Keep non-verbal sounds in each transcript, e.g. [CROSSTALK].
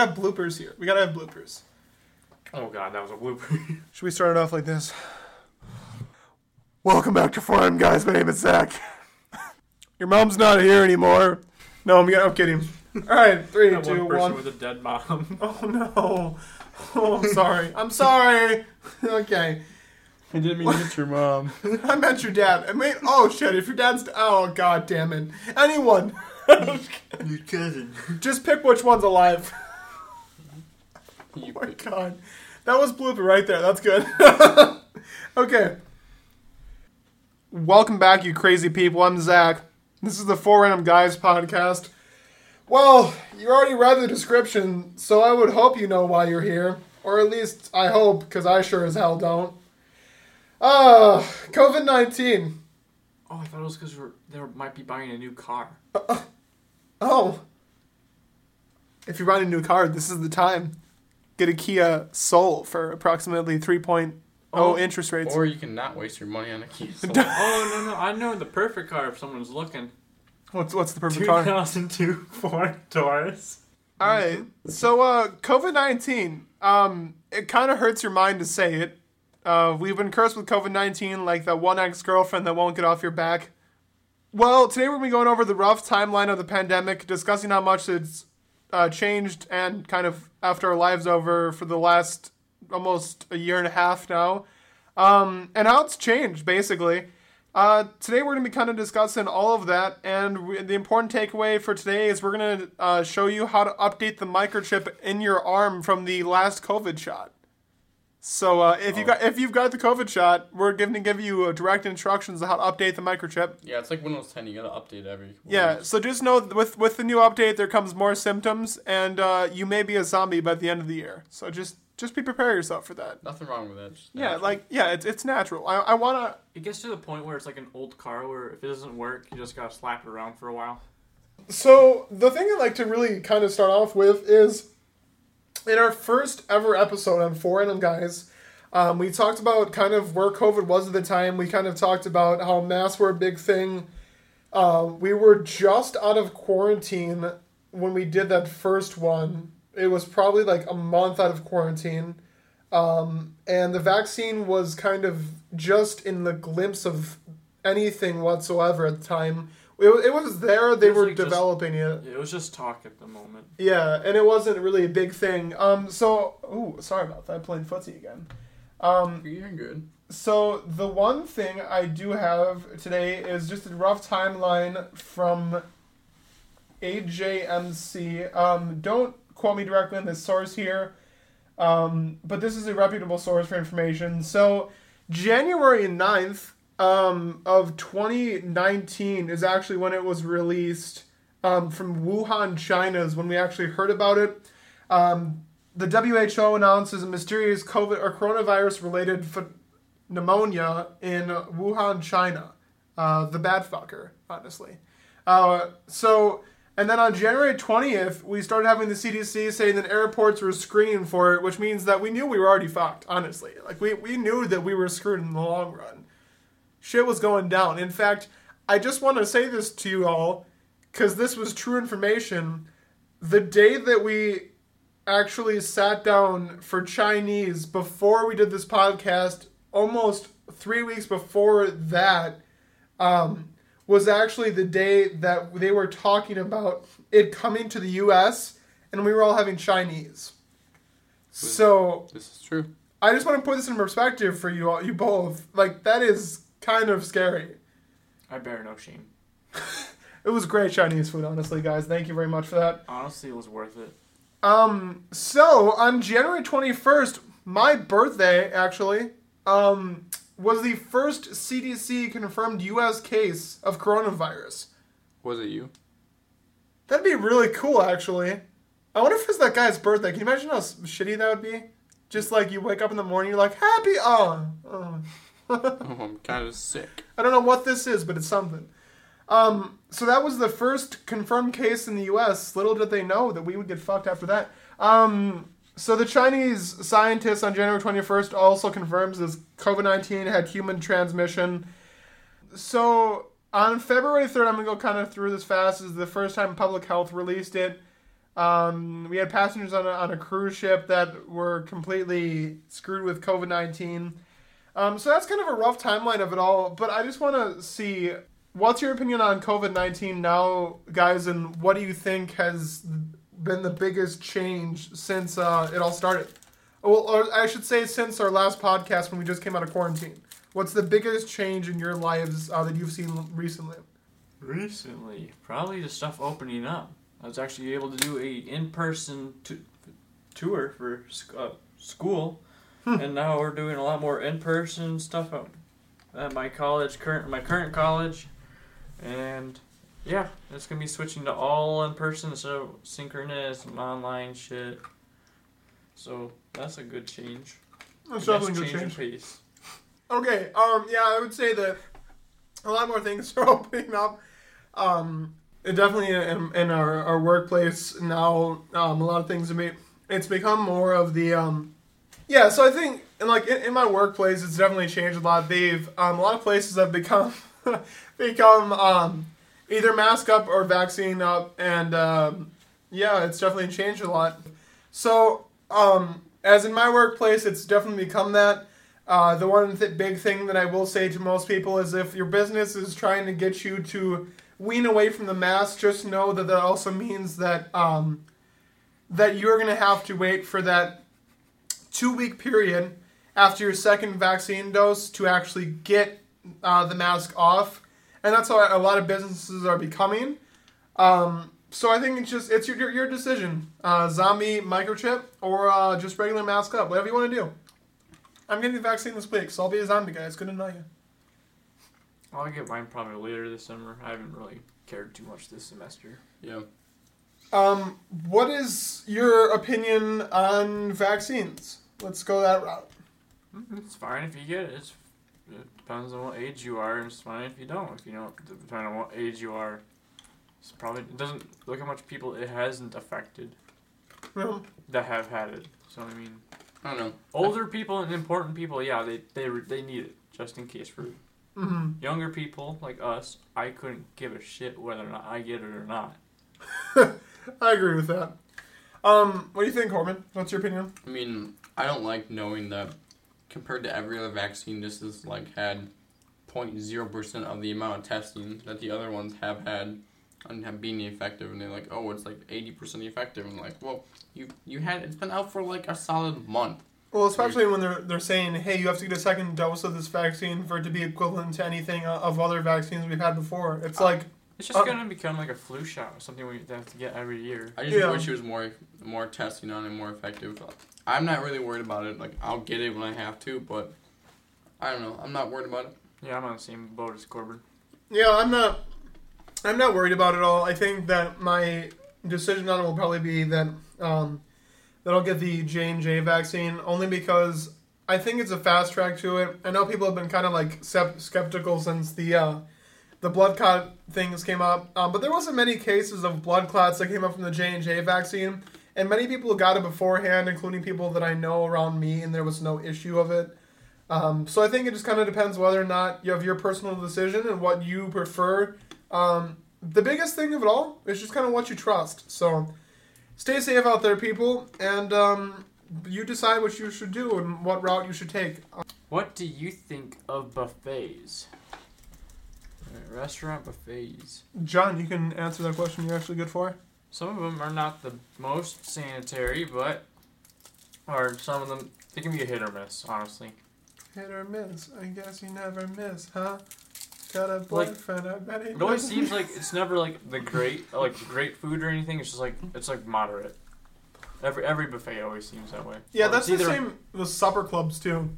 We gotta have bloopers here. We gotta have bloopers. Oh god, that was a blooper. [LAUGHS] Should we start it off like this? Welcome back to Forum, guys. My name is Zach. Your mom's not here anymore. No, I'm, I'm kidding. All right, three, that two, one one. person with a dead mom. [LAUGHS] Oh no. Oh, I'm sorry. I'm sorry. [LAUGHS] okay. I didn't mean to hit your mom. I meant your dad. I mean, oh shit. If your dad's, oh god damn it. Anyone. Your cousin. Just pick which one's alive. Oh my god. That was blooper right there. That's good. [LAUGHS] okay. Welcome back, you crazy people. I'm Zach. This is the Four Random Guys podcast. Well, you already read the description, so I would hope you know why you're here. Or at least I hope, because I sure as hell don't. Uh, COVID 19. oh, I thought it was because they might be buying a new car. Oh. If you're buying a new car, this is the time. Get a Kia Soul for approximately 3.0 Oh, interest rates. Or you can not waste your money on a Kia [LAUGHS] Soul. oh no no, I know the perfect car if someone's looking. What's what's the perfect car? 2002 Ford Taurus. All right. So uh COVID nineteen. Um, it kind of hurts your mind to say it. Uh, we've been cursed with COVID nineteen, like that one ex girlfriend that won't get off your back. Well, today we're gonna be going over the rough timeline of the pandemic, discussing how much it's uh, changed and kind of after our lives over for the last almost a year and a half now, um, and how it's changed basically. Uh, today we're going to be kind of discussing all of that, and we, the important takeaway for today is we're going to uh, show you how to update the microchip in your arm from the last COVID shot. So uh, if you Oh. got if you've got the COVID shot, we're going to give you uh, direct instructions on how to update the microchip. Yeah, it's like Windows 10. You gotta update every. couple Yeah, weeks. so just know that with with the new update there comes more symptoms, and uh, you may be a zombie by the end of the year. So just just be prepare yourself for that. Nothing wrong with that. Yeah, like yeah, it's it's natural. I I wanna It gets to the point where it's like an old car where if it doesn't work, you just gotta slap it around for a while. So the thing I'd like to really kind of start off with is in our first ever episode on Four Random Guys, um, we talked about kind of where COVID was at the time. We kind of talked about how masks were a big thing. Um, we were just out of quarantine when we did that first one. It was probably like a month out of quarantine. Um, and the vaccine was kind of just in the glimpse of anything whatsoever at the time. It, it was there, they It was were like just- developing it. It was just talk at the moment. Yeah, and it wasn't really a big thing. Um, so, ooh, sorry about that. I Playing footsie again. Um, You're good. so the one thing I do have today is just a rough timeline from AJMC. Um, don't quote me directly on this source here, um, but this is a reputable source for information. So January 9th um, of 2019 is actually when it was released um, from Wuhan, China, is when we actually heard about it. Um, the WHO announces a mysterious COVID or coronavirus related ph- pneumonia in Wuhan, China. Uh, the bad fucker, honestly. Uh, so, and then on January 20th, we started having the CDC saying that airports were screening for it, which means that we knew we were already fucked, honestly. Like, we, we knew that we were screwed in the long run. Shit was going down. In fact, I just want to say this to you all, because this was true information. The day that we actually sat down for Chinese before we did this podcast, almost three weeks before that, um, was actually the day that they were talking about it coming to the U.S. and we were all having Chinese. So This is true. I just want to put this in perspective for you all, you both. Like that is kind of scary. I bear no shame. [LAUGHS] It was great Chinese food, honestly, guys. Thank you very much for that. Honestly, it was worth it. Um, so on January 21st, my birthday actually, um, was the first CDC confirmed US case of coronavirus. Was it you? That'd be really cool, actually. I wonder if it's that guy's birthday. Can you imagine how shitty that would be? Just like you wake up in the morning, you're like, happy, oh. oh. Oh, I'm kind of sick. [LAUGHS] I don't know what this is, but it's something. Um, so that was the first confirmed case in the U.S. Little did they know that we would get fucked after that. Um, so the Chinese scientist on January 21st also confirms this COVID-19 had human transmission. So on February 3rd, I'm gonna go kind of through this fast. This is the first time public health released it. Um, we had passengers on a, on a cruise ship that were completely screwed with COVID 19. Um, so that's kind of a rough timeline of it all. But I just want to see what's your opinion on COVID 19 now, guys, and what do you think has been the biggest change since uh, it all started? Well, or I should say, since our last podcast when we just came out of quarantine. What's the biggest change in your lives uh, that you've seen recently? Recently, probably the stuff opening up. I was actually able to do a in-person t- tour for uh, school, and now we're doing a lot more in-person stuff at, at my college, current my current college, and yeah, it's gonna be switching to all in person so synchronous and online shit. So that's a good change. That's definitely a good change change. of pace. Okay, um, yeah, I would say that a lot more things [LAUGHS] are opening up. Um, it definitely in, in our, our workplace now, um, a lot of things have made, it's become more of the, um, yeah, so I think, and like in, in my workplace, it's definitely changed a lot. They've, um, a lot of places have become, [LAUGHS] become, um, either mask up or vaccine up, and, um, yeah, it's definitely changed a lot. So, um, as in my workplace, it's definitely become that. Uh, the one th- big thing that I will say to most people is if your business is trying to get you to wean away from the mask, just know that that also means that um, that you're going to have to wait for that two week period after your second vaccine dose to actually get uh, the mask off, and that's how a lot of businesses are becoming. Um, so I think it's just it's your your, your decision, uh, zombie microchip or uh, just regular mask up, whatever you want to do. I'm getting the vaccine this week, so I'll be a zombie guy. It's good to know you. I'll get mine probably later this summer. I haven't really cared too much this semester. Yeah. Um, what is your opinion on vaccines? Let's go that route. Mm, It's fine if you get it. It's, it depends on what age you are, and it's fine if you don't. If you don't, depending on what age you are, it's probably it doesn't look how much people it hasn't affected Well, that have had it. So I mean, I don't know. older people and important people, yeah, they they they need it just in case. For hmm younger people like us, I couldn't give a shit whether or not I get it or not. [LAUGHS] I agree with that. Um, what do you think, Corbin? What's your opinion? I mean, I don't like knowing that compared to every other vaccine, this has like had 0.0 percent of the amount of testing that the other ones have had and have been effective. And they're like, oh, it's like 80 percent effective. And like, well, you you had it's been out for like a solid month. Well, especially when they're they're saying, "Hey, you have to get a second dose of this vaccine for it to be equivalent to anything uh, of other vaccines we've had before." It's like, It's just Uh, gonna become like a flu shot or something we have to get every year. I just Yeah. wish it was more more testing on it, more effective. I'm not really worried about it. Like, I'll get it when I have to, but I don't know. I'm not worried about it. Yeah, I'm on the same boat as Corbin. yeah, I'm not, I'm not worried about it all. I think that my decision on it will probably be that um, that I'll get the J and J vaccine only because I think it's a fast track to it. I know people have been kind of like sep- skeptical since the uh, the blood clot things came up, um, but there wasn't many cases of blood clots that came up from the J and J vaccine, and many people got it beforehand, including people that I know around me, and there was no issue of it. Um, so I think it just kind of depends whether or not you have your personal decision and what you prefer. Um, the biggest thing of it all is just kind of what you trust. So stay safe out there, people, and um, you decide what you should do and what route you should take. What do you think of buffets? Restaurant buffets. John, you can answer that question. You're actually good for. Some of them are not the most sanitary, but or some of them they can be a hit or miss. Honestly, Hit or miss? I guess you never miss, huh? Got a boyfriend? I bet he it always seems like [LAUGHS] it's never like the great like great food or anything. It's just like it's like moderate. Every every buffet always seems that way. Yeah, Or that's the same with supper clubs too.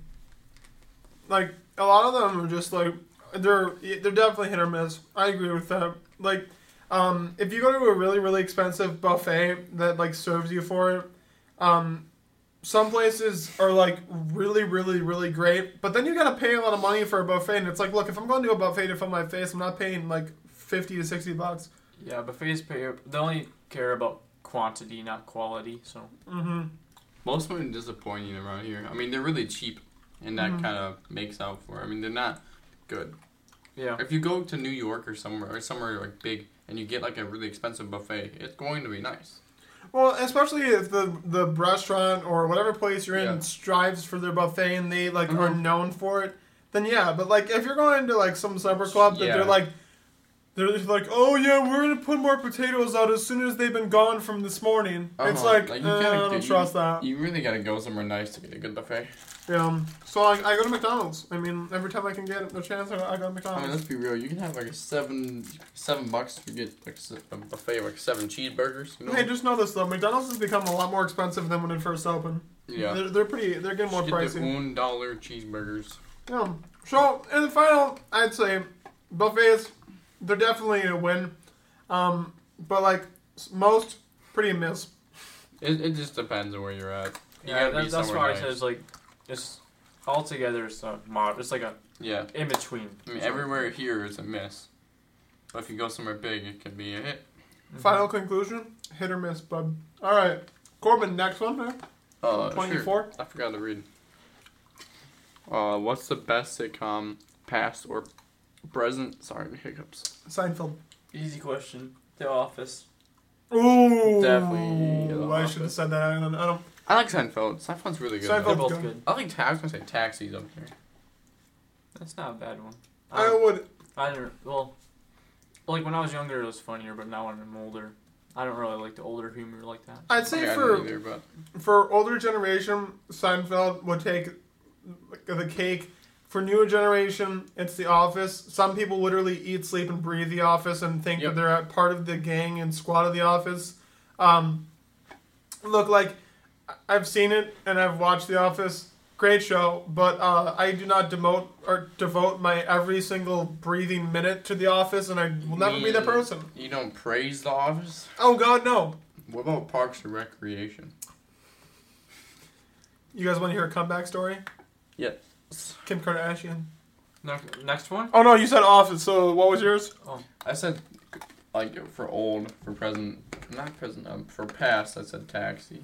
Like a lot of them are just like they're they're definitely hit or miss. I agree with that. Like, um, if you go to a really really expensive buffet that like serves you for it, um, some places are like really really really great, but then you gotta pay a lot of money for a buffet, and it's like, look, if I'm going to a buffet to fill my face, I'm not paying like fifty to sixty bucks. Yeah, buffets pay. They only care about quantity, not quality. So Mm-hmm. Most of them are disappointing around here. I mean, they're really cheap, and that Mhm. kind of makes out for. it. I mean, they're not good. yeah, If you go to New York or somewhere or somewhere like big, and you get like a really expensive buffet, it's going to be nice. Well, especially if the the restaurant or whatever place you're in Yeah. strives for their buffet and they like are Mhm. known for it, then yeah. But like if you're going to like some supper club that Yeah. they're like. They're just like, oh yeah, we're gonna put more potatoes out as soon as they've been gone from this morning. It's Uh-huh. like, Like, uh, you I gotta don't get- trust that. You really gotta go somewhere nice to get a good buffet. Yeah. So I, I go to McDonald's. I mean, every time I can get a chance, I, I go to McDonald's. I mean, let's be real. You can have like a seven, seven bucks to get like a buffet of like seven cheeseburgers. You know? Hey, just know this though. McDonald's has become a lot more expensive than when it first opened. yeah. They're, they're pretty. They're getting more get pricey. one dollar cheeseburgers. Yeah. So in the final, I'd say buffets. They're definitely a win. Um, but like most, pretty miss. It, it just depends on where you're at. You Yeah, gotta be that, that's somewhere why I said it's like it's all together. It's a mod. It's like a Yeah. in between. I mean, everywhere here is a miss. But if you go somewhere big, it can be a hit. Final conclusion: hit or miss, bud. All right, Corbin. Next one. There. Uh, Twenty-four. I forgot to read. Uh, what's the best sitcom, past or present? Sorry, the hiccups. Seinfeld. Easy question. The Office. Ooh. Definitely The I should have Office. said that. I don't. I don't I like Seinfeld. Seinfeld's really good. Seinfeld's They're though. both good. good. I think ta- I was gonna say Taxi's up there. That's not a bad one. I I, would. I don't. Well, like when I was younger, it was funnier, but now when I'm older, I don't really like the older humor like that. I'd say Yeah, I for don't either, but for older generation, Seinfeld would take the cake. For newer generation, it's The Office. Some people literally eat, sleep, and breathe The Office and think Yep. that they're a part of the gang and squad of The Office. Um, look, like I've seen it and I've watched The Office. Great show, but uh, I do not demote or devote my every single breathing minute to The Office, and I will never be that person. you don't praise The Office. Oh God, no! What about Parks and Recreation? You guys want to hear a comeback story? Yes. Kim Kardashian. Next, next one. Oh no, you said Office. So what was yours? Oh, I said, like for old, for present, not present, um, for past. I said Taxi.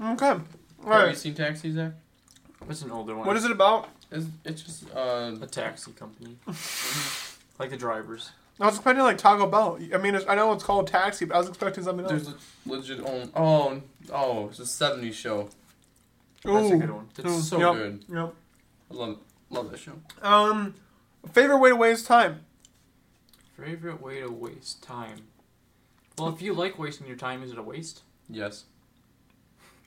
Okay. Have you Right. seen Taxi, Zach? It's an older one. What is it about? It's, it's just uh, A taxi company. [LAUGHS] like the drivers. I was expecting like Taco Bell. I mean, it's, I know it's called Taxi, but I was expecting something else. there's a legit own. Oh, oh, it's a '70s show. That's a good one. It's Ooh, so yep, good. Yep. I love love that show. Um, favorite way to waste time. Favorite way to waste time. Well, if you like wasting your time, is it a waste? Yes.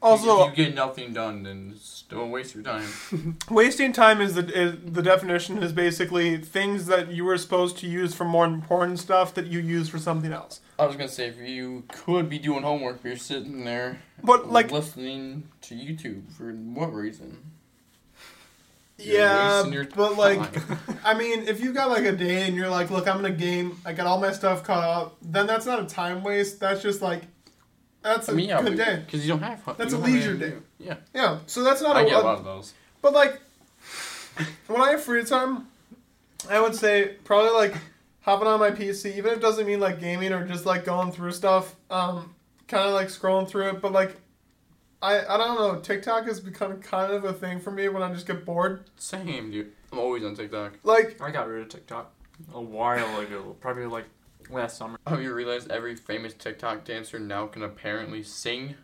Also, if you get nothing done, then just don't waste your time. [LAUGHS] wasting time is the is, the definition is basically things that you were supposed to use for more important stuff that you use for something else. I was gonna say if you could be doing homework, but you're sitting there, But like, listening to YouTube for what reason? You're yeah, your but like. [LAUGHS] I mean, if you got like a day and you're like, look, I'm gonna game, I got all my stuff caught up, then that's not a time waste. That's just like, that's a I mean, yeah, good day. because you don't have. That's a don't have leisure anything day. Yeah, Yeah, so that's not I a, get a lot of those. But like, when I have free time, I would say probably like hopping on my PC, even if it doesn't mean like gaming or just like going through stuff, um, kind of like scrolling through it. But like, I I don't know, TikTok has become kind of a thing for me when I just get bored. Same, dude. I'm always on TikTok. Like, I got rid of TikTok a while ago. Probably like last summer. Have you realized every famous TikTok dancer now can apparently sing?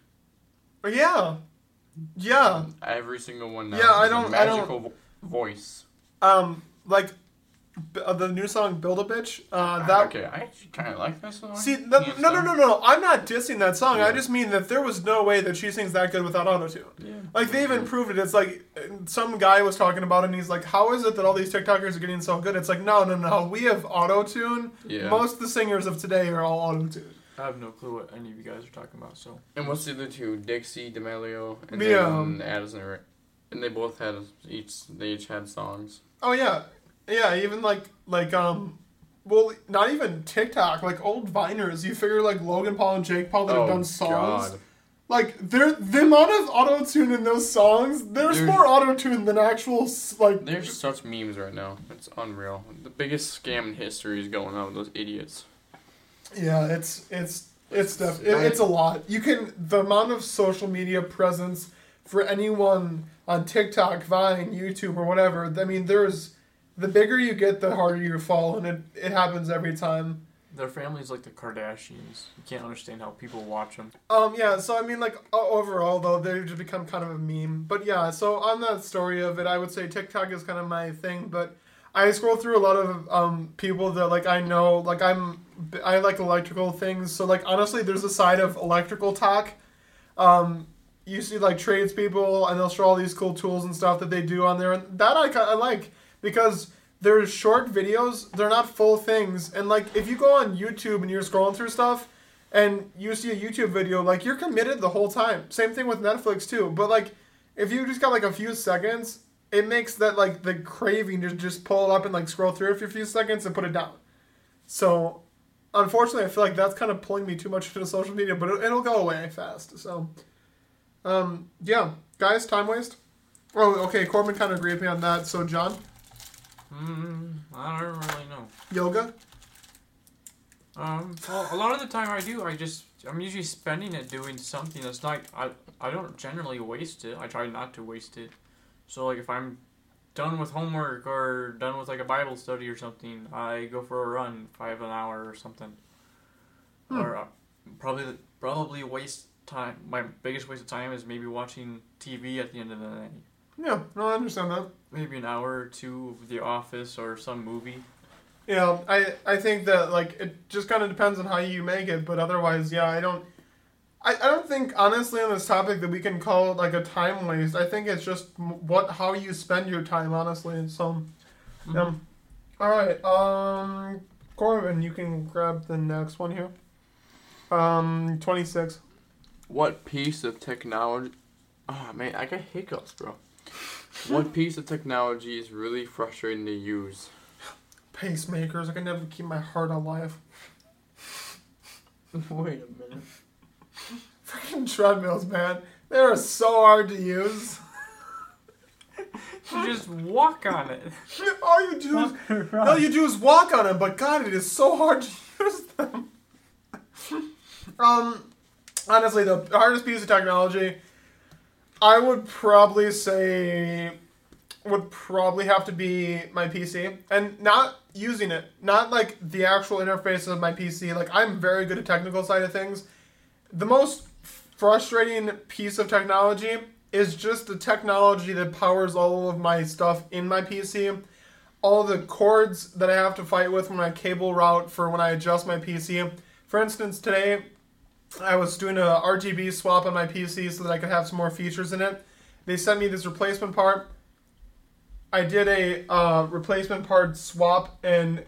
yeah, yeah. Every single one now. Yeah, I has a don't- I don't- Magical vo- voice. Um, like b- uh, the new song "Build a Bitch." Uh, that okay, I actually kind of like that song. see, that, no, no, so- no, no. I'm not dissing that song. I just mean that there was no way that she sings that good without autotune. Yeah. Like they even improved it. It's like some guy was talking about it, and he's like, "How is it that all these TikTokers are getting so good?" It's like, no, no, no. We have auto tune. Yeah. Most of the singers of today are all auto tune. I have no clue what any of you guys are talking about. So And what's the other two? Dixie, D'Amelio, and Yeah. then Addison. And they both had each. They each had songs. Oh yeah, yeah. Even like like um, well, not even TikTok. Like old Viners. You figure like Logan Paul and Jake Paul that have done songs. Oh, God. Like there, the amount of auto tune in those songs. There's There's- more auto tune than actual like. There's such memes right now. It's unreal. The biggest scam in history is going on with those idiots. Yeah, it's it's it's def- it, it's a lot. You can the amount of social media presence for anyone on TikTok, Vine, YouTube, or whatever. I mean, there's the bigger you get, the harder you fall, and it it happens every time. their family's like the Kardashians. You can't understand how people watch them. Um, yeah, so I mean, like, overall, though, they've just become kind of a meme. But yeah, so on that story of it, I would say TikTok is kind of my thing, but I scroll through a lot of um, people that, like, I know, like, I'm, I like electrical things, so, like, honestly, there's a side of electrical talk. Um, you see, like, tradespeople, and they'll show all these cool tools and stuff that they do on there, and that I, I like, because they're short videos, they're not full things, and, like, if you go on YouTube and you're scrolling through stuff, and you see a YouTube video, like you're committed the whole time. Same thing with Netflix too. But like, if you just got like a few seconds, it makes that like the craving to just pull it up and like scroll through it for a few seconds and put it down. So, unfortunately, I feel like that's kind of pulling me too much into social media, but it, it'll go away fast. So, um, yeah, guys, time waste. Oh, okay. Corbin kind of agreed with me on that. So, John, Hmm, I don't really know. yoga. Um, well, a lot of the time I do, I just I'm usually spending it doing something that's not. I I don't generally waste it. I try not to waste it. So like if I'm done with homework or done with like a Bible study or something, I go for a run, five an hour or something. Hmm. Or uh, probably probably waste time. My biggest waste of time is maybe watching TV at the end of the night. Yeah, no, I understand that. Maybe an hour or two of The Office or some movie. Yeah, I I think that like it just kind of depends on how you make it, but otherwise, yeah, I don't. I, I don't think honestly on this topic that we can call it like a time waste. I think it's just what how you spend your time honestly. So, yeah. All right, um, Corbin, you can grab the next one here. Um, twenty six. What piece of technology? Oh man, I got hiccups, bro. [LAUGHS] what piece of technology is really frustrating to use? Pacemakers. I can never keep my heart alive. [LAUGHS] Wait a minute. Freaking treadmills, man. They are so hard to use. You just walk on it. All you do is all you do is walk on them, but God, it is so hard to [LAUGHS] use them. um, honestly, the hardest piece of technology, I would probably say, would probably have to be my PC, and not using it, not like the actual interface of my PC. Like I'm very good at technical side of things. The most frustrating piece of technology is just the technology that powers all of my stuff in my PC all the cords that I have to fight with when I cable route for when I adjust my PC. For instance, today I was doing a RGB swap on my PC so that I could have some more features in it. They sent me this replacement part. I did a uh, replacement part swap and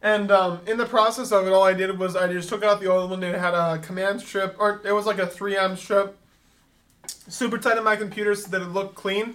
and um, in the process of it, all I did was I just took out the old one and it had a command strip, or it was like a 3M strip, super tight on my computer so that it looked clean.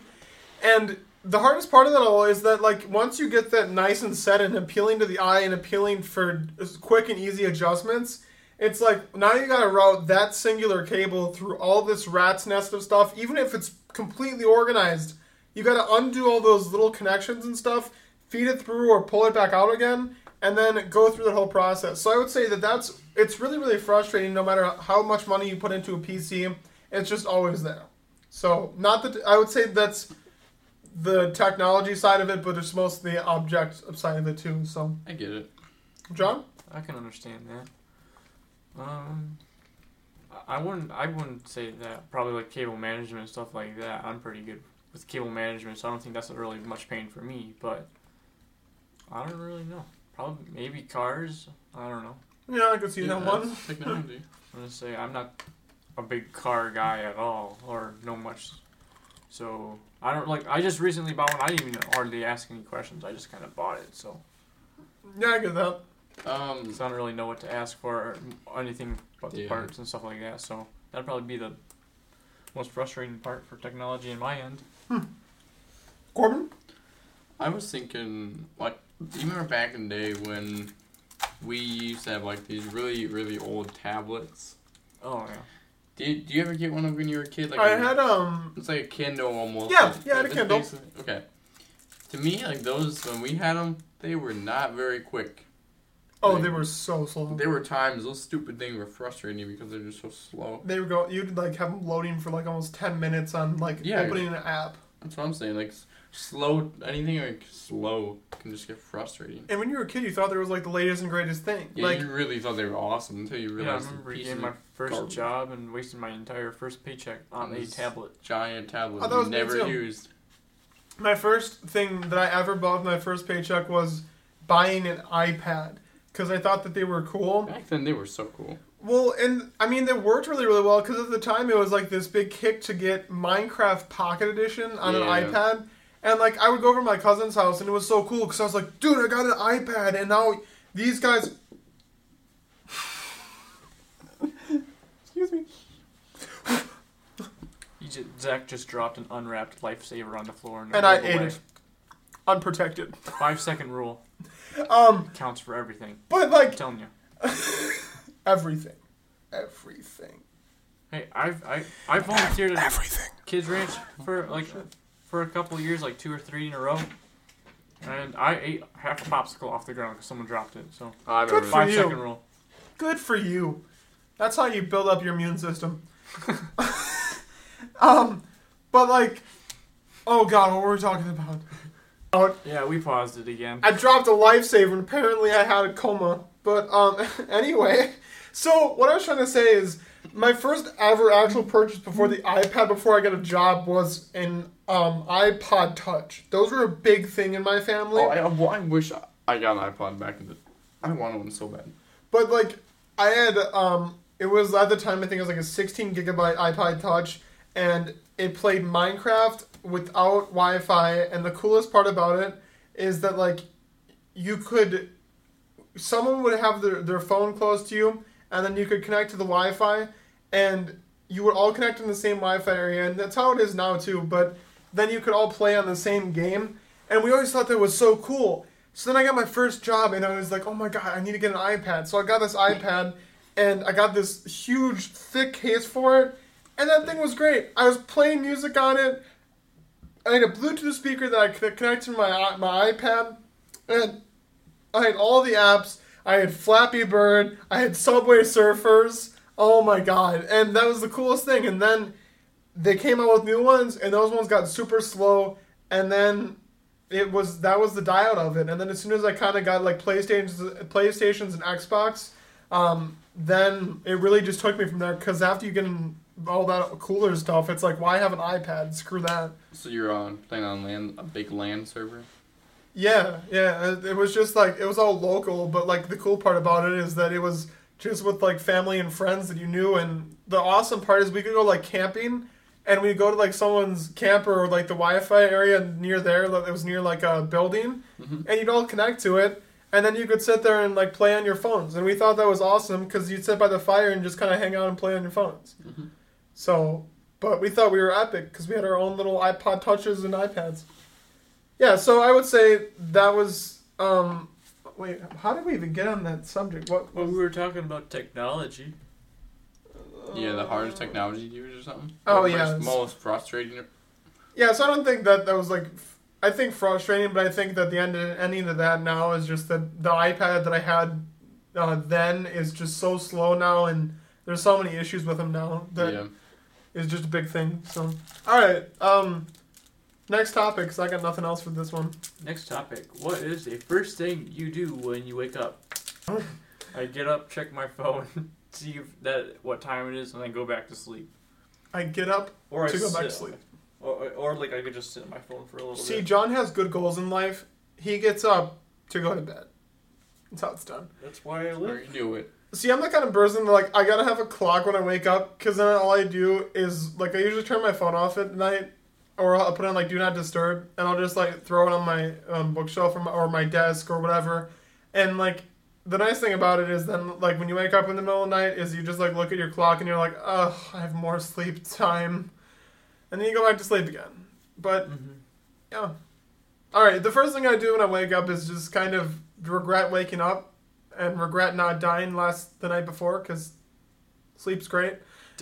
And the hardest part of that all is that like once you get that nice and set and appealing to the eye and appealing for quick and easy adjustments, it's like now you gotta route that singular cable through all this rat's nest of stuff, even if it's completely organized. You gotta undo all those little connections and stuff, feed it through or pull it back out again, and then go through the whole process. So I would say that that's it's really really frustrating. No matter how much money you put into a PC, it's just always there. So not that I would say that's the technology side of it, but it's mostly the object side of it too. So, I get it. John, I can understand that. Um, I- I wouldn't. I wouldn't say that. Probably like cable management and stuff like that. I'm pretty good with cable management, so I don't think that's really much pain for me. But I don't really know. Probably maybe cars. I don't know. yeah, I could see yeah, that one. Technology. [LAUGHS] I'm gonna say I'm not a big car guy at all, or know much. So I don't like. I just recently bought one. I didn't even hardly ask any questions. I just kind of bought it. So Yeah, I get that. Um, So I don't really know what to ask for or anything about the Yeah. parts and stuff like that. So that'd probably be the most frustrating part for technology in my end. Corbin, I was thinking, like, do you remember back in the day when we used to have like these really, really old tablets? Oh yeah. Did, do you ever get one of when you were a kid? Like I a- had um. It's like a Kindle almost. Yeah, Like, yeah, I had a Kindle. basically- Okay. To me, like those when we had them, they were not very quick. Oh, they were so slow. There were times those stupid things were frustrating because they're just so slow. They would go. You'd like have them loading for like almost ten minutes on like Yeah. opening an app. That's what I'm saying. Like slow, anything like slow can just get frustrating. And when you were a kid, you thought there was like the latest and greatest thing. Yeah, like you really thought they were awesome until you Yeah, I realized remember the getting my first garbage. job and wasting my entire first paycheck on a tablet. giant tablet Oh, that you was never used. my first thing that I ever bought with my first paycheck was buying an iPad because I thought that they were cool. Back then, they were so cool. Well, and I mean, they worked really, really well because at the time it was like this big kick to get Minecraft Pocket Edition on Yeah. an iPad. And like, I would go over to my cousin's house and it was so cool because I was like, dude, I got an iPad. And now these guys. [SIGHS] Excuse me. Just, Zach just dropped an unwrapped lifesaver on the floor and, And I ate it. Unprotected. Five second rule Um, counts for everything. but I'm like, telling you. [LAUGHS] everything. Everything. Hey, I've I I volunteered at Everything. Kids Ranch for like for a couple of years, like two or three in a row, and I ate half a popsicle off the ground because someone dropped it. So I Good for five you. second rule. Good for you. That's how you build up your immune system. [LAUGHS] um, but like, oh god, what were we talking about? Oh, Yeah, we paused it again. I dropped a lifesaver and apparently I had a coma. But um, [LAUGHS] anyway, so what I was trying to say is my first ever actual purchase before the iPad, before I got a job, was an um iPod Touch. Those were a big thing in my family. Oh, I, well, I wish I- got an iPod back in the. I wanted one so bad. But like, I had um, it was at the time I think it was like a 16 gigabyte iPod Touch, and it played Minecraft without Wi-Fi. And the coolest part about it is that like, you could, someone would have their their phone close to you, and then you could connect to the Wi-Fi, and you would all connect in the same Wi-Fi area, and that's how it is now too. But then you could all play on the same game, and we always thought that was so cool. So then I got my first job, and I was like, oh my god, I need to get an iPad. So I got this iPad, and I got this huge, thick case for it, and that thing was great. I was playing music on it. I had a Bluetooth speaker that I could connect to my my iPad, and I had all the apps. I had Flappy Bird. I had Subway Surfers. Oh my god! And that was the coolest thing. And then they came out with new ones, and those ones got super slow. And then it was that was the die out of it. And then as soon as I kind of got like PlayStations, PlayStations and Xbox, um, then it really just took me from there. Because after you get in all that cooler stuff, it's like why have an iPad? Screw that. So you're on playing on land a big land server. Yeah, yeah. It, was just like it was all local, but like the cool part about it is that it was just with like family and friends that you knew, and the awesome part is we could go like camping, and we'd go to like someone's camper or like the Wi-Fi area near there. It was near like a building, Mhm. and you'd all connect to it, and then you could sit there and like play on your phones, and we thought that was awesome because you'd sit by the fire and just kind of hang out and play on your phones. Mhm. So, but we thought we were epic because we had our own little iPod touches and iPads. Yeah, so I would say that was. um Wait, how did we even get on that subject? What? Well, we were talking about technology. Yeah, the hardest technology to use or something. Oh, Or yeah, most- it's- Most frustrating. Yeah, so I don't think that that was like. I think frustrating, but I think that the end ending of that now is just that the iPad that I had uh, then is just so slow now, and there's so many issues with them now that yeah. is just a big thing. So, all right, um, next topic, because I got nothing else for this one. Next topic. What is the first thing you do when you wake up? [LAUGHS] I get up, check my phone, [LAUGHS] see if that what time it is, and then go back to sleep. I get up Or to I go back to sleep. Or, or like I could just sit on my phone for a little bit. See, bit. John has good goals in life. He gets up to go to bed. That's how it's done. That's why I Or live. you do it. See, I'm the kind of person that like I gotta have a clock when I wake up, because then all I do is like I usually turn my phone off at night, or I'll put on like do not disturb, and I'll just like throw it on my um, bookshelf or my, or my desk or whatever, and like the nice thing about it is then like when you wake up in the middle of the night is you just like look at your clock and you're like, oh, I have more sleep [LAUGHS] time, and then you go back to sleep again. But Mhm. yeah. All right. The first thing I do when I wake up is just kind of regret waking up and regret not dying last the night before because sleep's great.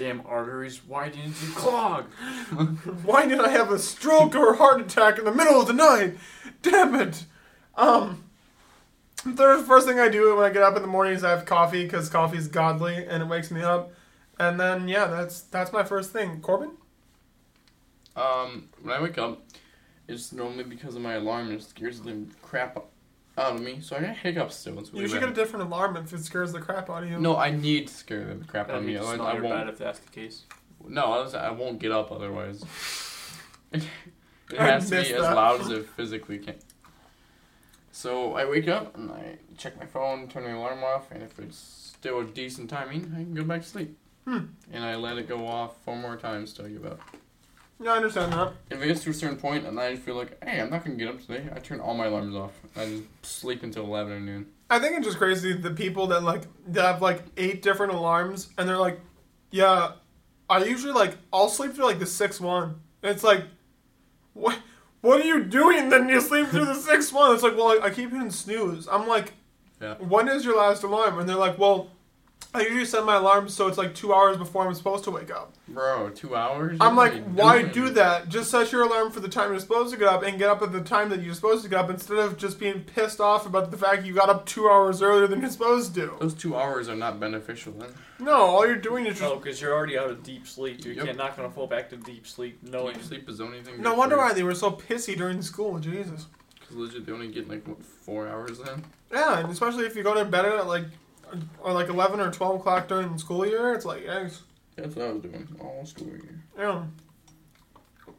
Damn arteries, why didn't you clog? [LAUGHS] Why did I have a stroke or a heart attack in the middle of the night? Damn it. Um. The first thing I do when I get up in the morning is I have coffee because coffee's godly and it wakes me up. And then yeah, that's that's my first thing. Corbin. Um, when I wake up, it's normally because of my alarm and it scares the crap out of me. So I got hiccups still. It's really You should get a different alarm if it scares the crap out of you. No, I need to scare the crap out That'd of be me. just Otherwise, not I your won't. bad if that's the case. No, I I won't get up otherwise. [LAUGHS] it I has to missed be as that. loud as [LAUGHS] it physically can. So I wake up and I check my phone, turn the alarm off, and if it's still a decent timing, I can go back to sleep. Hmm. And I let it go off four more times till I give up. Yeah, I understand that. If it gets to a certain point and I feel like, hey, I'm not gonna get up today, I turn all my alarms off. I just sleep until eleven or noon. I think it's just crazy the people that like that have like eight different alarms and they're like, yeah, I usually like I'll sleep through like the sixth one. And it's like, what? What are you doing? Then you sleep through the sixth one. It's like, well, I, I keep hitting snooze. I'm like, Yeah. when is your last alarm? And they're like, well, I usually set my alarm so it's like two hours before I'm supposed to wake up. Bro, two hours? I'm What are like, you why doing? do that? Just set your alarm for the time you're supposed to get up and get up at the time that you're supposed to get up instead of just being pissed off about the fact you got up two hours earlier than you're supposed to. Those two hours are not beneficial then. No, all you're doing is just. Oh, no, because you're already out of deep sleep. You Yep. can't not gonna fall back to deep sleep knowing. Deep sleep is the only thing. No wonder why they were so pissy during school. Jesus. Because legit, they only get like what four hours then. Yeah, and especially if you go to bed at like, or like eleven or twelve o'clock during the school year, it's like, yikes. That's what I was doing all school year. Yeah.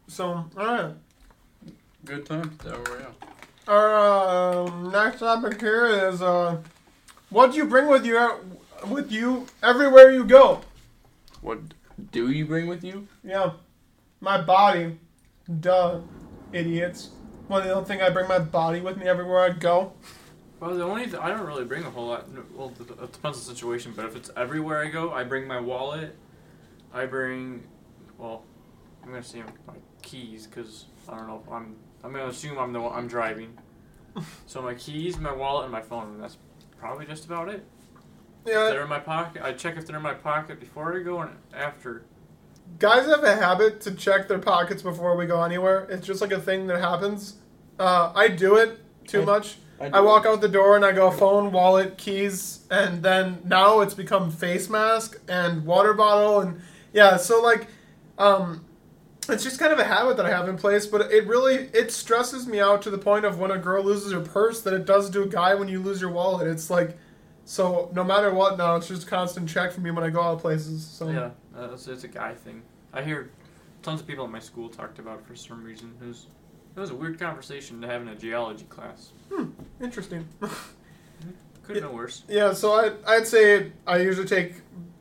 So, all right. Good time. There we go. Our um, next topic here is uh, what do you bring with you with you everywhere you go? What do you bring with you? Yeah, my body. Duh, idiots. Well, they don't think I bring my body with me everywhere I go. Well, the only th- I don't really bring a whole lot. Well, it it depends on the situation, but if it's everywhere I go, I bring my wallet. I bring, well, I'm gonna say my keys because I don't know. If I'm I'm gonna assume I'm the one I'm driving. [LAUGHS] so my keys, my wallet, and my phone. And that's probably just about it. If Yeah, they're in my pocket. I check if they're in my pocket before I go and after. guys have a habit to check their pockets before we go anywhere. It's just like a thing that happens. Uh, I do it too I- much. I walk out the door and I go phone, wallet, keys, and then now it's become face mask and water bottle and yeah. So like, um, it's just kind of a habit that I have in place. But it really it stresses me out to the point of when a girl loses her purse that it does to a guy when you lose your wallet. It's like, so no matter what now, it's just a constant check for me when I go out places. So Yeah, uh, it's, it's a guy thing. I hear tons of people in my school talked about for some reason. It was it was a weird conversation to have in a geology class. interesting. [LAUGHS] Could have been worse. Yeah, so I I'd say I usually take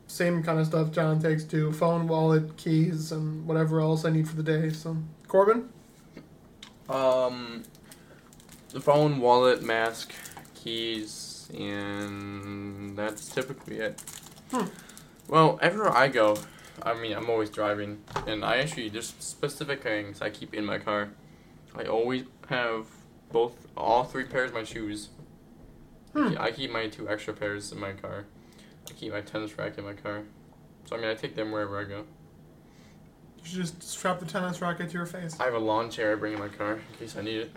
same kind of stuff John takes too: phone, wallet, keys, and whatever else I need for the day. So Corbin, Um, the phone, wallet, mask, keys, and that's typically it. Hmm. Well, everywhere I go, I mean, I'm always driving, and I actually there's specific things I keep in my car. I always have both, all three pairs of my shoes. Hmm. I keep my two extra pairs in my car. I keep my tennis racket in my car. So I mean, I take them wherever I go. you should just strap the tennis racket to your face. I have a lawn chair I bring in my car in case I need it.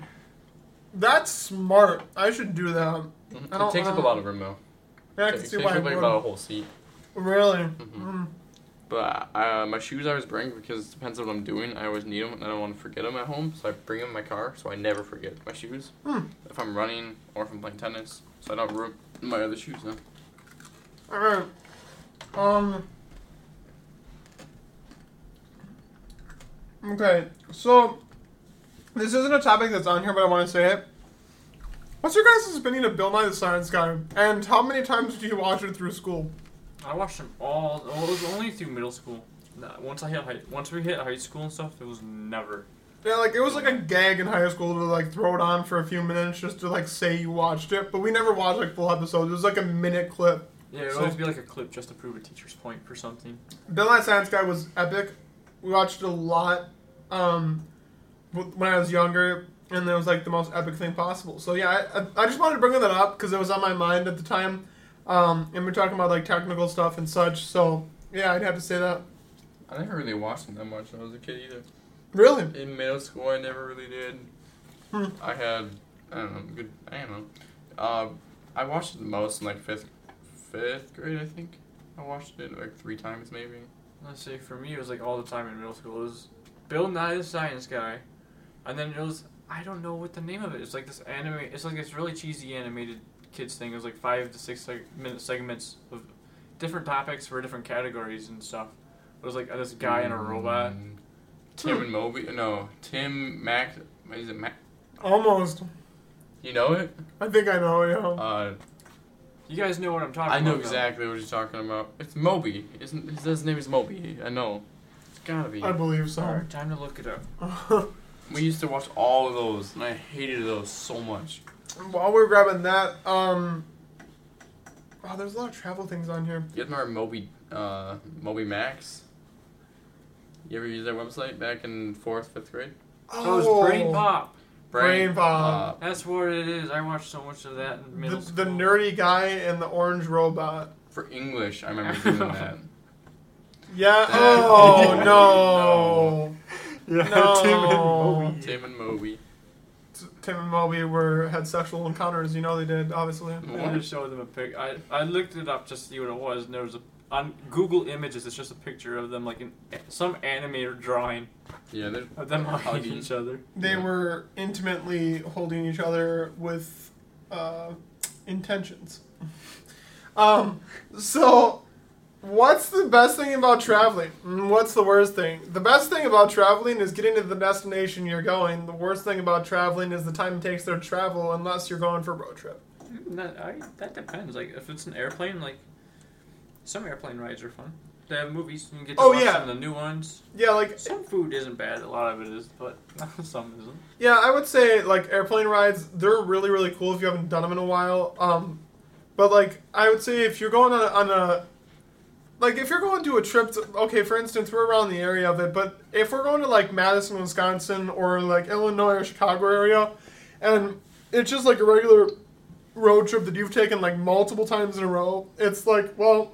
That's smart. I should do that. Mhm. Don't- It takes up a lot of room though. Yeah, I It can takes see up why I like about a whole seat. Really? Mhm. Mm. But uh, my shoes I always bring because it depends on what I'm doing. I always need them and I don't want to forget them at home, so I bring them in my car so I never forget my shoes. Hmm. If I'm running or if I'm playing tennis, so I don't ruin my other shoes. Then. All right. Um. Okay, so this isn't a topic that's on here, but I want to say it. What's your guys' opinion of Bill Nye the Science Guy, and how many times do you watch it through school? I watched them all. Well, it was only through middle school. Once I hit high, once we hit high school and stuff, it was never. Yeah, like it was like a gag in high school to like throw it on for a few minutes just to like say you watched it, but we never watched like full episodes. It was like a minute clip. Yeah, it would So- always be like a clip just to prove a teacher's point for something. Bill Nye Science Guy was epic. We watched a lot um, when I was younger, and it was like the most epic thing possible. So yeah, I, I- I just wanted to bring that up because it was on my mind at the time, um, and we're talking about like technical stuff and such. So yeah, I'd have to say that. I never really watched them that much when I was a kid either. Really? In middle school, I never really did. Hmm. I had I don't know good I don't know. Uh, I watched it the most in like fifth fifth grade I think. I watched it like three times maybe. Let's say for me, it was like all the time in middle school. It was Bill Nye the Science Guy, and then it was I don't know what the name of it. It's like this anime. It's like this really cheesy animated kids thing. It was like five to six seg- minute segments of different topics for different categories and stuff. It was like this guy and a robot. Mm, Tim and Moby. No, Tim Mac. What is it? Mac? Almost. You know it? I think I know. Yeah. Uh, You guys know what I'm talking about. I know about. though. exactly what you're talking about. It's Moby. Isn't his, his name is Moby? I know. It's gotta be. I believe so. Alright, time to look it up. [LAUGHS] We used to watch all of those, and I hated those so much. While we're grabbing that, um, oh, there's a lot of travel things on here. You guys remember Moby, uh, Moby Max? You ever use that website back in fourth, fifth grade? Oh, it was Brain Pop. Brain Pop. That's what it is. I watched so much of that in The, middle the school. nerdy guy and the orange robot. For English, I remember doing [LAUGHS] that. Yeah. That- Oh [LAUGHS] no. [LAUGHS] Yeah, No. Tim and Moby. Tim and Moby. Tim and Moby were had sexual encounters. You know they did, obviously. I want to show them a pic. I, I looked it up just to see what it was, and there was a on Google Images. It's just a picture of them, like in some animator drawing Yeah, they're of them hugging Hugging. each other. They Yeah. were intimately holding each other with uh, intentions. [LAUGHS] Um, so, what's the best thing about traveling? What's the worst thing? The best thing about traveling is getting to the destination you're going. The worst thing about traveling is the time it takes to travel, unless you're going for a road trip. That, I, that depends. Like if it's an airplane, like some airplane rides are fun. They have movies. You can get to Oh, watch yeah. some of the new ones. Yeah, like Some food isn't bad. A lot of it is, but [LAUGHS] some isn't. Yeah, I would say like airplane rides, they're really really cool if you haven't done them in a while. Um, but like I would say if you're going on a, on a like if you're going to a trip to okay, for instance, we're around the area of it, but if we're going to like Madison, Wisconsin or like Illinois or Chicago area and it's just like a regular road trip that you've taken like multiple times in a row, it's like, well,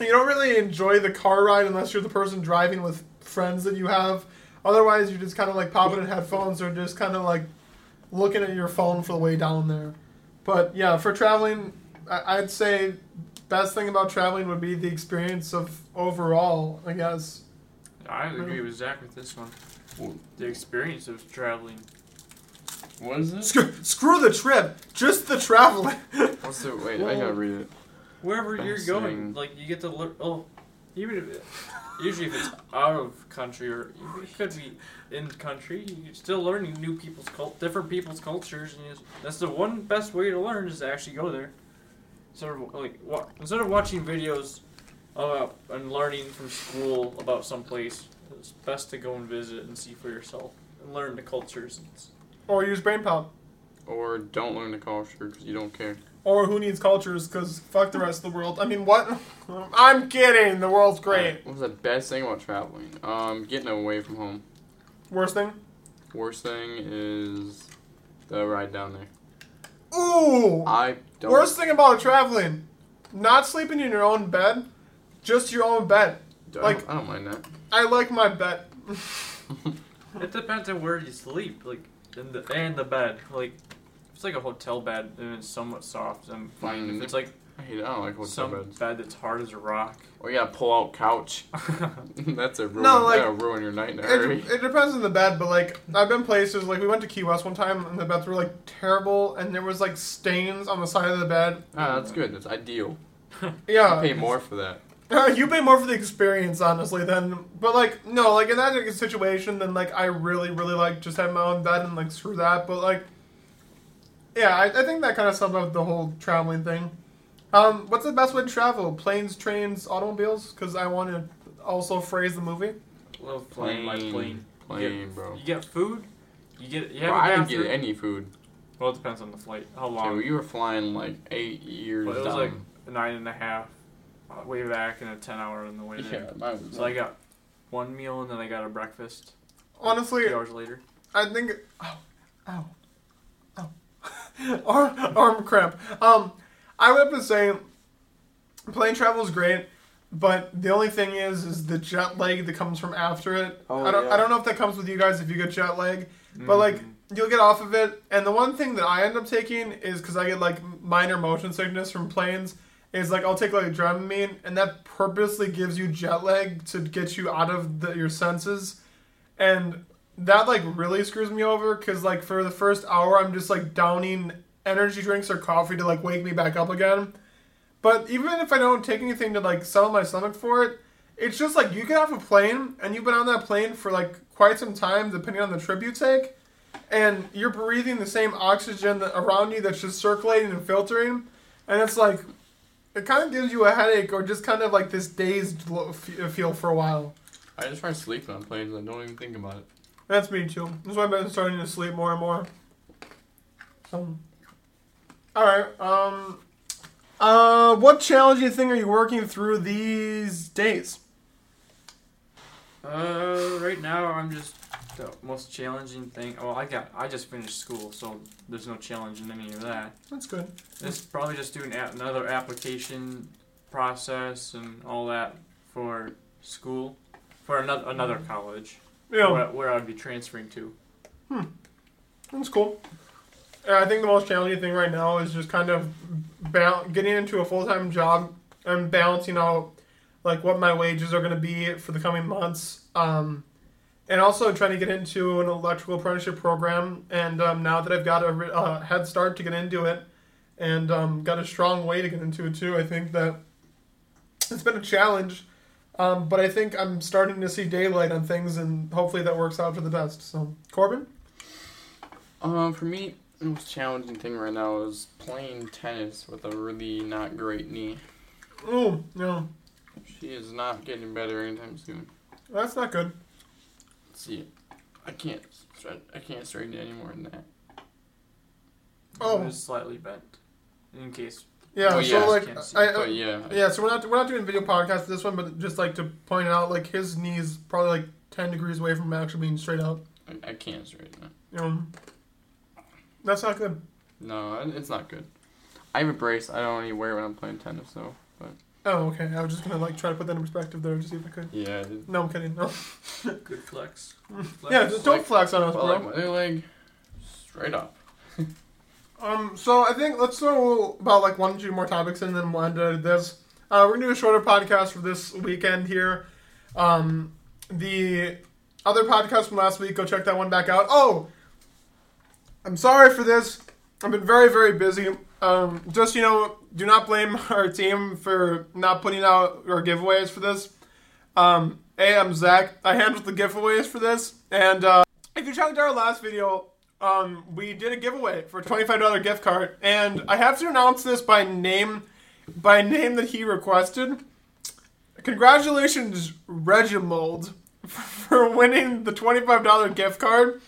you don't really enjoy the car ride unless you're the person driving with friends that you have. Otherwise, you're just kind of like popping in headphones or just kind of like looking at your phone for the way down there. But yeah, for traveling, I'd say best thing about traveling would be the experience of overall. I guess. I agree with Zach with this one. The experience of traveling. What is it? Screw, screw the trip, just the traveling. [LAUGHS] What's the wait? I gotta read it. Wherever you're Best going, thing. like you get to learn. Oh, even if it, usually if it's out of country or it could be in country, you're still learning new people's cult, different people's cultures, and you that's the one best way to learn is to actually go there. Sort of like wa- instead of watching videos about and learning from school about some place, it's best to go and visit and see for yourself and learn the cultures. It's- or use brain pop. Or don't learn the culture because you don't care. Or who needs cultures? Because fuck the rest of the world. I mean, what? I'm kidding. The world's great. What's the best thing about traveling? Um, getting away from home. Worst thing? Worst thing is the ride down there. Ooh. I don't. Worst thing about traveling, not sleeping in your own bed, just your own bed. I don't- like- I don't mind that. I like my bed. It depends on where you sleep, like in the and the bed. Like if it's like a hotel bed and it's somewhat soft, I'm fine. If Mm. it's like I hate it. I don't like hotel some beds. bed that's hard as a rock, Or you gotta pull out couch. [LAUGHS] [LAUGHS] That's a ruin. No, like- that'll ruin your night in a hurry. It, it depends on the bed, but like I've been places like we went to Key West one time and the beds were like terrible and there was like stains on the side of the bed. ah, that's good. That's ideal. [LAUGHS] Yeah, Pay more for that. you pay more for the experience, honestly. Than but like no, like in that situation, then like I really really like just have my own bed and like screw that. But like, yeah, I, I think that kind of sums up the whole traveling thing. Um, what's the best way to travel? Planes, trains, automobiles? Because I want to also phrase the movie. love flying my plane. Plane, bro. You get food. You get you have Bro, a I didn't get any food. Well, it depends on the flight, how Okay, long. we were flying like eight years But it was down. like nine and a half uh, way back and a ten hour on the way there. yeah, mine was So I got one meal and then I got a breakfast. Honestly, Two hours later. I think. Ow, ow, ow. arm, arm cramp. Um, I would have to say, plane travel is great, but the only thing is, is the jet lag that comes from after it. Oh, I don't, yeah. I don't know if that comes with you guys if you get jet lag, but like Mm. you'll get off of it. And the one thing that I end up taking is because I get like minor motion sickness from planes. Is like I'll take like Dramamine, and that purposely gives you jet lag to get you out of the, your senses. and that like really screws me over because like for the first hour I'm just like downing energy drinks or coffee to like wake me back up again. But even if I don't take anything to like settle my stomach for it, it's just like you get off a plane and you've been on that plane for like quite some time, depending on the trip you take, and you're breathing the same oxygen around you that's just circulating and filtering, and it's like it kind of gives you a headache or just kind of like this dazed feel for a while. I just try to sleep on planes. I don't even think about it. That's me too. That's why I've been starting to sleep more and more. So, all right. Um, uh, what challenging thing are you working through these days? Uh, right now I'm just the most challenging thing. Well, I got I just finished school, so there's no challenge in any of that. That's good. It's probably just doing a- another application process and all that for school, for another another college Yeah, where, where I'd be transferring to. Hmm. That's cool. I think the most challenging thing right now is just kind of ba- getting into a full time job and balancing out like what my wages are going to be for the coming months. Um, and also trying to get into an electrical apprenticeship program. And um, now that I've got a uh, head start to get into it, and um, got a strong way to get into it too, I think that it's been a challenge. Um, but I think I'm starting to see daylight on things, and hopefully that works out for the best. So, Corbin, Um, for me, most challenging thing right now is playing tennis with a really not great knee. oh no, She is not getting better anytime soon. that's not good. Let's see, I can't, stre- I can't straighten it any more than that. Oh. It's slightly bent, in case. Yeah, Oh, so yeah. like. I, I, uh, But yeah, yeah, so we're not we're not doing video podcast this one, but just like to point out, like his knee's probably like ten degrees away from actually being straight out. I, I can't straighten it. You know, that's not good. No, it's not good. I have a brace. I don't even wear it when I'm playing tennis, though. But oh, okay. I was just gonna like try to put that in perspective there to see if I could. Yeah, it- No, I'm kidding. No. [LAUGHS] Good flex. [LAUGHS] Yeah, just don't Like- flex on us, bro. like my other leg, straight up. [LAUGHS] Um, so I think let's throw about like one or two more topics and then we'll end uh, this. Uh, we're gonna do a shorter podcast for this weekend here. Um, the other podcast from last week, go check that one back out. Oh, I'm sorry for this. I've been very, very busy. Um, just you know, do not blame [LAUGHS] our team for not putting out our giveaways for this. Um, hey, I'm Zach. I handled the giveaways for this, and uh, if you checked our last video, um, we did a giveaway for a twenty-five dollar gift card, and I have to announce this by name, by name that he requested. Congratulations, Reginald, [LAUGHS] for winning the twenty-five dollar gift card.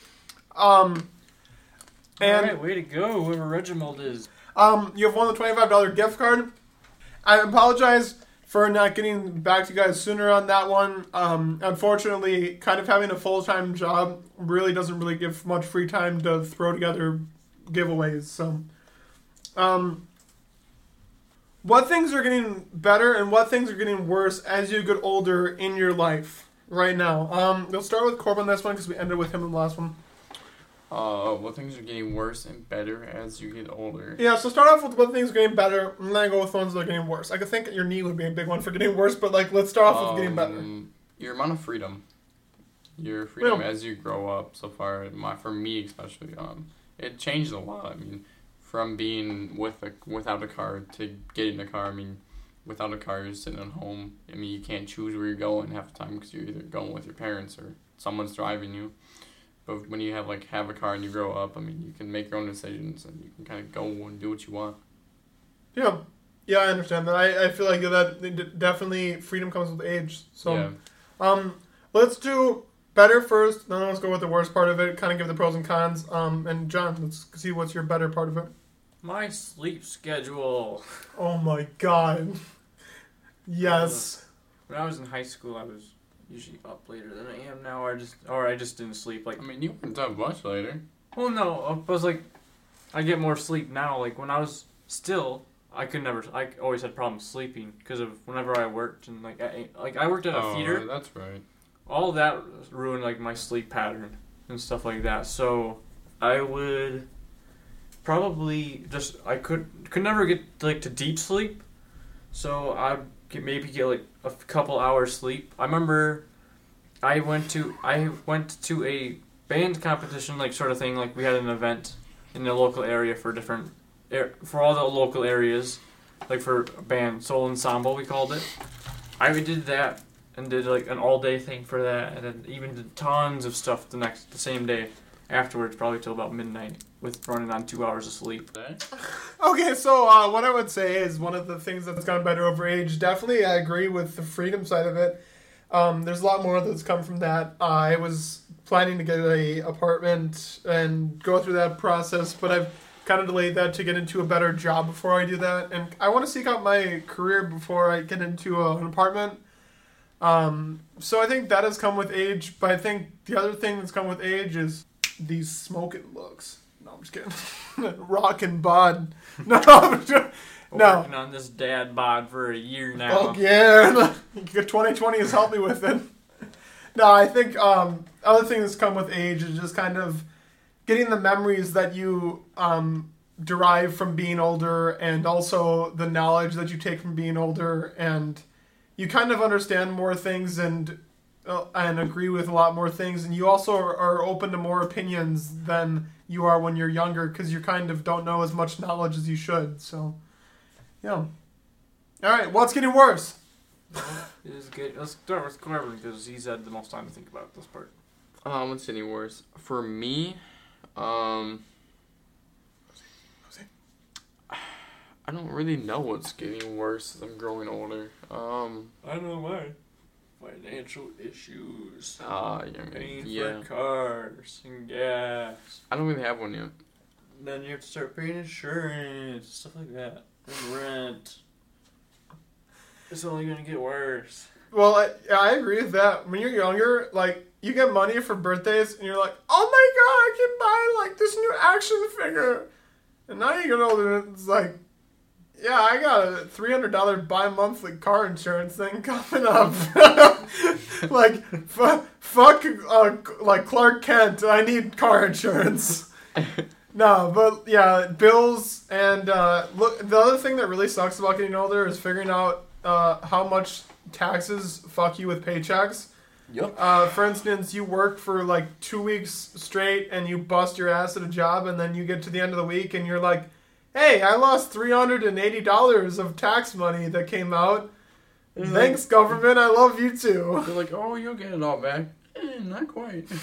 Um, and Alright, way to go, whoever Reginald is. um, you have won the twenty-five dollar gift card. I apologize for not getting back to you guys sooner on that one. Um, unfortunately, kind of having a full-time job really doesn't really give much free time to throw together giveaways. So, um, what things are getting better and what things are getting worse as you get older in your life right now? Um, we'll start with Corbin this one because we ended with him in the last one. Uh, well, things are getting worse and better as you get older. Yeah, so start off with what things are getting better, and then go with ones that are getting worse. I could think that your knee would be a big one for getting [LAUGHS] worse, but like let's start off with getting better. Um, Your amount of freedom, your freedom as you grow up. So far, my for me especially, um, it changed a lot. I mean, from being with a without a car to getting a car. I mean, without a car, you're sitting at home. I mean, you can't choose where you're going half the time because you're either going with your parents or someone's driving you. But when you have like have a car and you grow up, I mean, you can make your own decisions and you can kind of go and do what you want. Yeah, yeah, I understand that. I, I feel like that definitely freedom comes with age. So, yeah. um, let's do better first. Then let's go with the worst part of it. Kind of give the pros and cons. Um, and John, let's see what's your better part of it. My sleep schedule. Oh my God. [LAUGHS] Yes. When I was in high school, I was usually up later than I am now. Or I just, or I just didn't sleep. Like, I mean, you weren't up much later. well, no, I was like, I get more sleep now. Like when I was still, I could never. I always had problems sleeping because of whenever I worked and like, I, like I worked at a oh, feeder. that's right. all that ruined like my sleep pattern and stuff like that. So I would probably just I could could never get like to deep sleep. So I'd get, maybe get like a couple hours sleep. I remember I went to I went to a band competition like sort of thing. Like we had an event in the local area for different for all the local areas, like for a band soul ensemble we called it. I did that and did like an all day thing for that, and then even did tons of stuff the next the same day afterwards, probably till about midnight with running on two hours of sleep. [LAUGHS] Okay, so uh, what I would say is one of the things that's gotten better over age. Definitely, I agree with the freedom side of it. Um, there's a lot more that's come from that. Uh, I was planning to get a apartment and go through that process, but I've kind of delayed that to get into a better job before I do that. And I want to seek out my career before I get into a, an apartment. Um, so I think that has come with age. But I think the other thing that's come with age is these smoking looks. No, I'm just kidding. [LAUGHS] Rock and bod. [LAUGHS] No, I'm just- No. Working on this dad bod for a year now. Oh yeah, [LAUGHS] 2020 has helped me with it. No, I think um, other things that's come with age is just kind of getting the memories that you um, derive from being older, and also the knowledge that you take from being older, and you kind of understand more things and and agree with a lot more things, and you also are, are open to more opinions than you are when you're younger because you kind of don't know as much knowledge as you should. So, yeah. All right, what's getting worse? It is good. Let's start with Corbin because he's had the most time to think about this part. Um, what's any worse for me? Um, I don't really know what's getting worse as I'm growing older. Um, I don't know why. Financial issues. uh, yeah, I Paying yeah. for cars and gas. I don't really have one yet. Then you have to start paying insurance, stuff like that, and rent. It's only gonna get worse. Well, I, I agree with that. When you're younger, like you get money for birthdays, and you're like, "Oh my god, I can buy like this new action figure." And now you get older, and it's like, "Yeah, I got a three hundred dollar bi-monthly car insurance thing [LAUGHS] coming up." [LAUGHS] like, f- fuck, uh, like Clark Kent, I need car insurance. [LAUGHS] No, but yeah, bills and uh, look. The other thing that really sucks about getting older is figuring out uh, how much taxes fuck you with paychecks. Yep. Uh, for instance, you work for like two weeks straight and you bust your ass at a job, and then you get to the end of the week and you're like, "Hey, I lost three hundred and eighty dollars of tax money that came out. It's like- Thanks, government. I love you too." They're like, oh, you'll get it all back. Eh, not quite. [LAUGHS]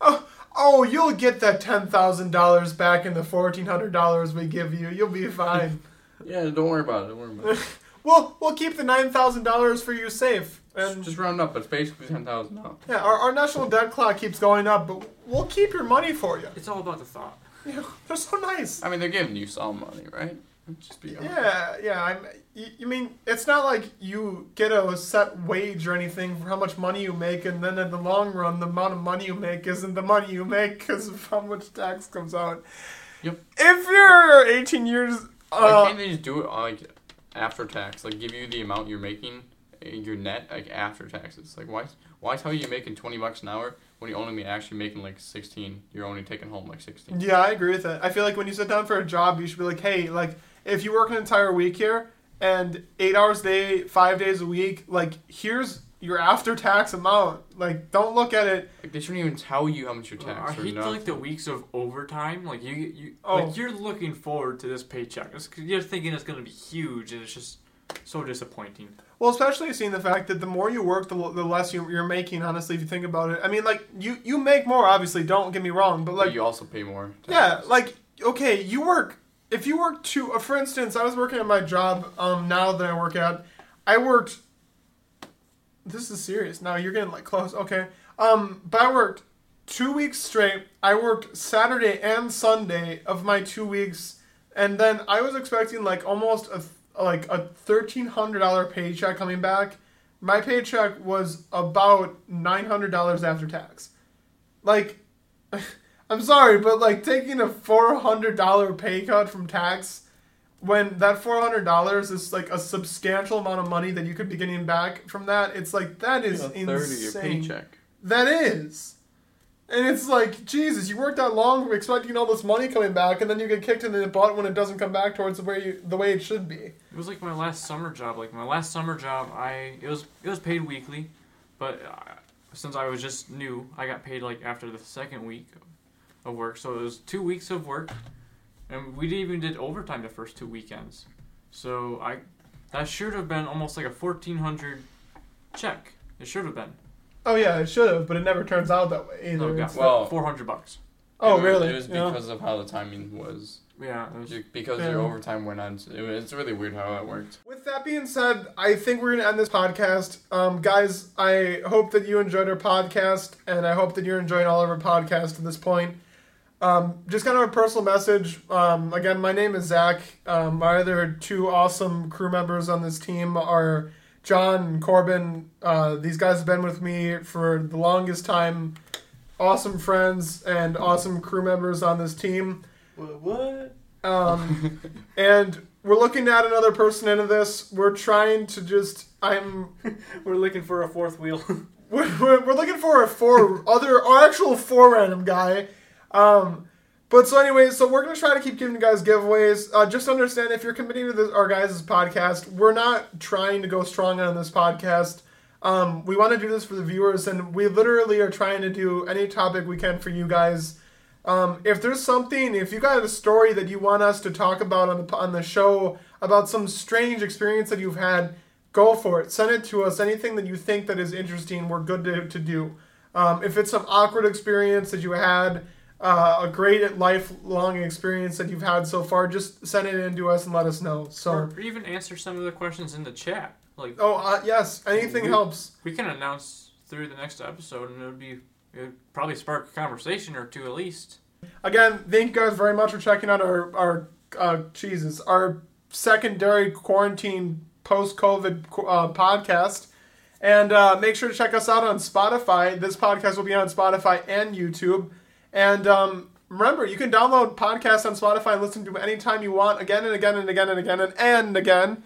Oh, oh, you'll get that ten thousand dollars back and the fourteen hundred dollars we give you. You'll be fine. [LAUGHS] yeah, don't worry about it. Don't worry about it. [LAUGHS] we'll we'll keep the nine thousand dollars for you safe. And Just round up. It's basically ten thousand now. yeah, our, our national debt clock keeps going up, but we'll keep your money for you. It's all about the thought. Yeah, [LAUGHS] they're so nice. I mean, they're giving you some money, right? Just be honest. Yeah, yeah. I'm. You, you mean it's not like you get a set wage or anything for how much money you make, and then in the long run, the amount of money you make isn't the money you make because of how much tax comes out. Yep. If you're 18 years, Why uh, can't they just do it uh, like after tax? Like give you the amount you're making, uh, your net, like after taxes. Like why? Why tell you you're making twenty bucks an hour when you're only be actually making like sixteen? You're only taking home like sixteen. yeah, I agree with that. I feel like when you sit down for a job, you should be like, hey, like if you work an entire week here and eight hours a day, five days a week, like here's your after tax amount. Like don't look at it. Like they shouldn't even tell you how much you're I hate like the weeks of overtime. Like you, you, Oh. like you're looking forward to this paycheck. It's, 'cause you're thinking it's gonna be huge, and it's just so disappointing. Well, especially seeing the fact that the more you work, the, the less you, you're making. Honestly, if you think about it, I mean, like you you make more. Obviously, don't get me wrong, but But like you also pay more. yeah, like okay, you work. If you work two, uh, for instance, I was working at my job. Um, now that I work at, I worked. This is serious. Now you're getting like close. Okay. Um, but I worked two weeks straight. I worked Saturday and Sunday of my two weeks, and then I was expecting like almost a like a thirteen hundred dollar paycheck coming back. My paycheck was about nine hundred dollars after tax. Like, [LAUGHS] I'm sorry, but like taking a four hundred dollar pay cut from tax when that four hundred dollars is like a substantial amount of money that you could be getting back from that, it's like that is of your insane. paycheck. That is. And it's like, Jesus, you worked that long expecting all this money coming back, and then you get kicked in the butt when it doesn't come back towards the way you, the way it should be. It was like my last summer job. Like my last summer job, I it was it was paid weekly, but uh, since I was just new, I got paid like after the second week of work. So it was two weeks of work, and we even did overtime the first two weekends. So I that should have been almost like a fourteen hundred check. It should have been. Oh yeah, it should have, but it never turns out that way either. No, It's- Well- four hundred bucks. oh It was- really? It was Yeah. because of how the timing was. Yeah, it was, Because Yeah. your overtime went on. It was, it's really weird how that worked. With that being said, I think we're gonna end this podcast. Um, guys, I hope that you enjoyed our podcast, and I hope that you're enjoying all of our podcasts at this point. Um, just kind of a personal message. Um, again, my name is Zach. Um, my other two awesome crew members on this team are John Corbin. Uh, these guys have been with me for the longest time. Awesome friends and awesome crew members on this team. what? Um, [LAUGHS] and we're looking at another person into this. We're trying to just. I'm. [LAUGHS] We're looking for a fourth wheel. [LAUGHS] We're, we're we're looking for a four other or actual four random guy. Um, but so anyway, so we're gonna try to keep giving you guys giveaways. Uh, just understand if you're committing to this, our guys' podcast, we're not trying to go strong on this podcast. Um, we want to do this for the viewers, and we literally are trying to do any topic we can for you guys. Um, if there's something, if you got a story that you want us to talk about on the on the show about some strange experience that you've had, go for it. Send it to us. Anything that you think that is interesting, we're good to, to do. Um, if it's some awkward experience that you had, uh, a great lifelong experience that you've had so far, just send it in to us and let us know. So, or even answer some of the questions in the chat. Like oh uh, yes, anything We- helps. we can announce through the next episode, and it would be it would probably spark a conversation or two at least. Again, thank you guys very much for checking out our our uh, Jesus our secondary quarantine post COVID uh, podcast. And uh, make sure to check us out on Spotify. This podcast will be on Spotify and YouTube. And um, remember, you can download podcasts on Spotify and listen to them anytime you want, again and again and again and again and, and again.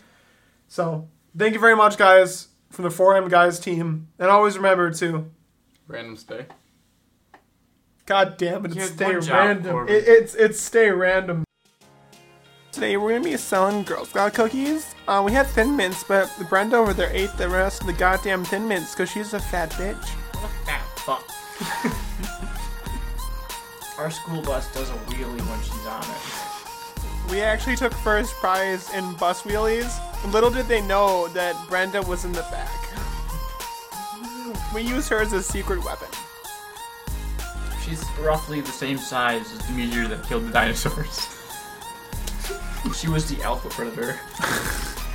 So, thank you very much, guys, from the 4M Guys team. And always remember to, Random stay. God damn it, it's stay random. It, it's it's stay random. Today we're gonna be selling Girl Scout cookies. Uh, we had Thin Mints, but Brenda over there ate the rest of the goddamn Thin Mints because she's a fat bitch. What Fat fuck. [LAUGHS] Our school bus does a wheelie when she's on it. We actually took first prize in bus wheelies. Little did they know that Brenda was in the back. We used her as a secret weapon. She's roughly the same size as the meteor that killed the dinosaurs. [LAUGHS] she was the alpha predator. [LAUGHS]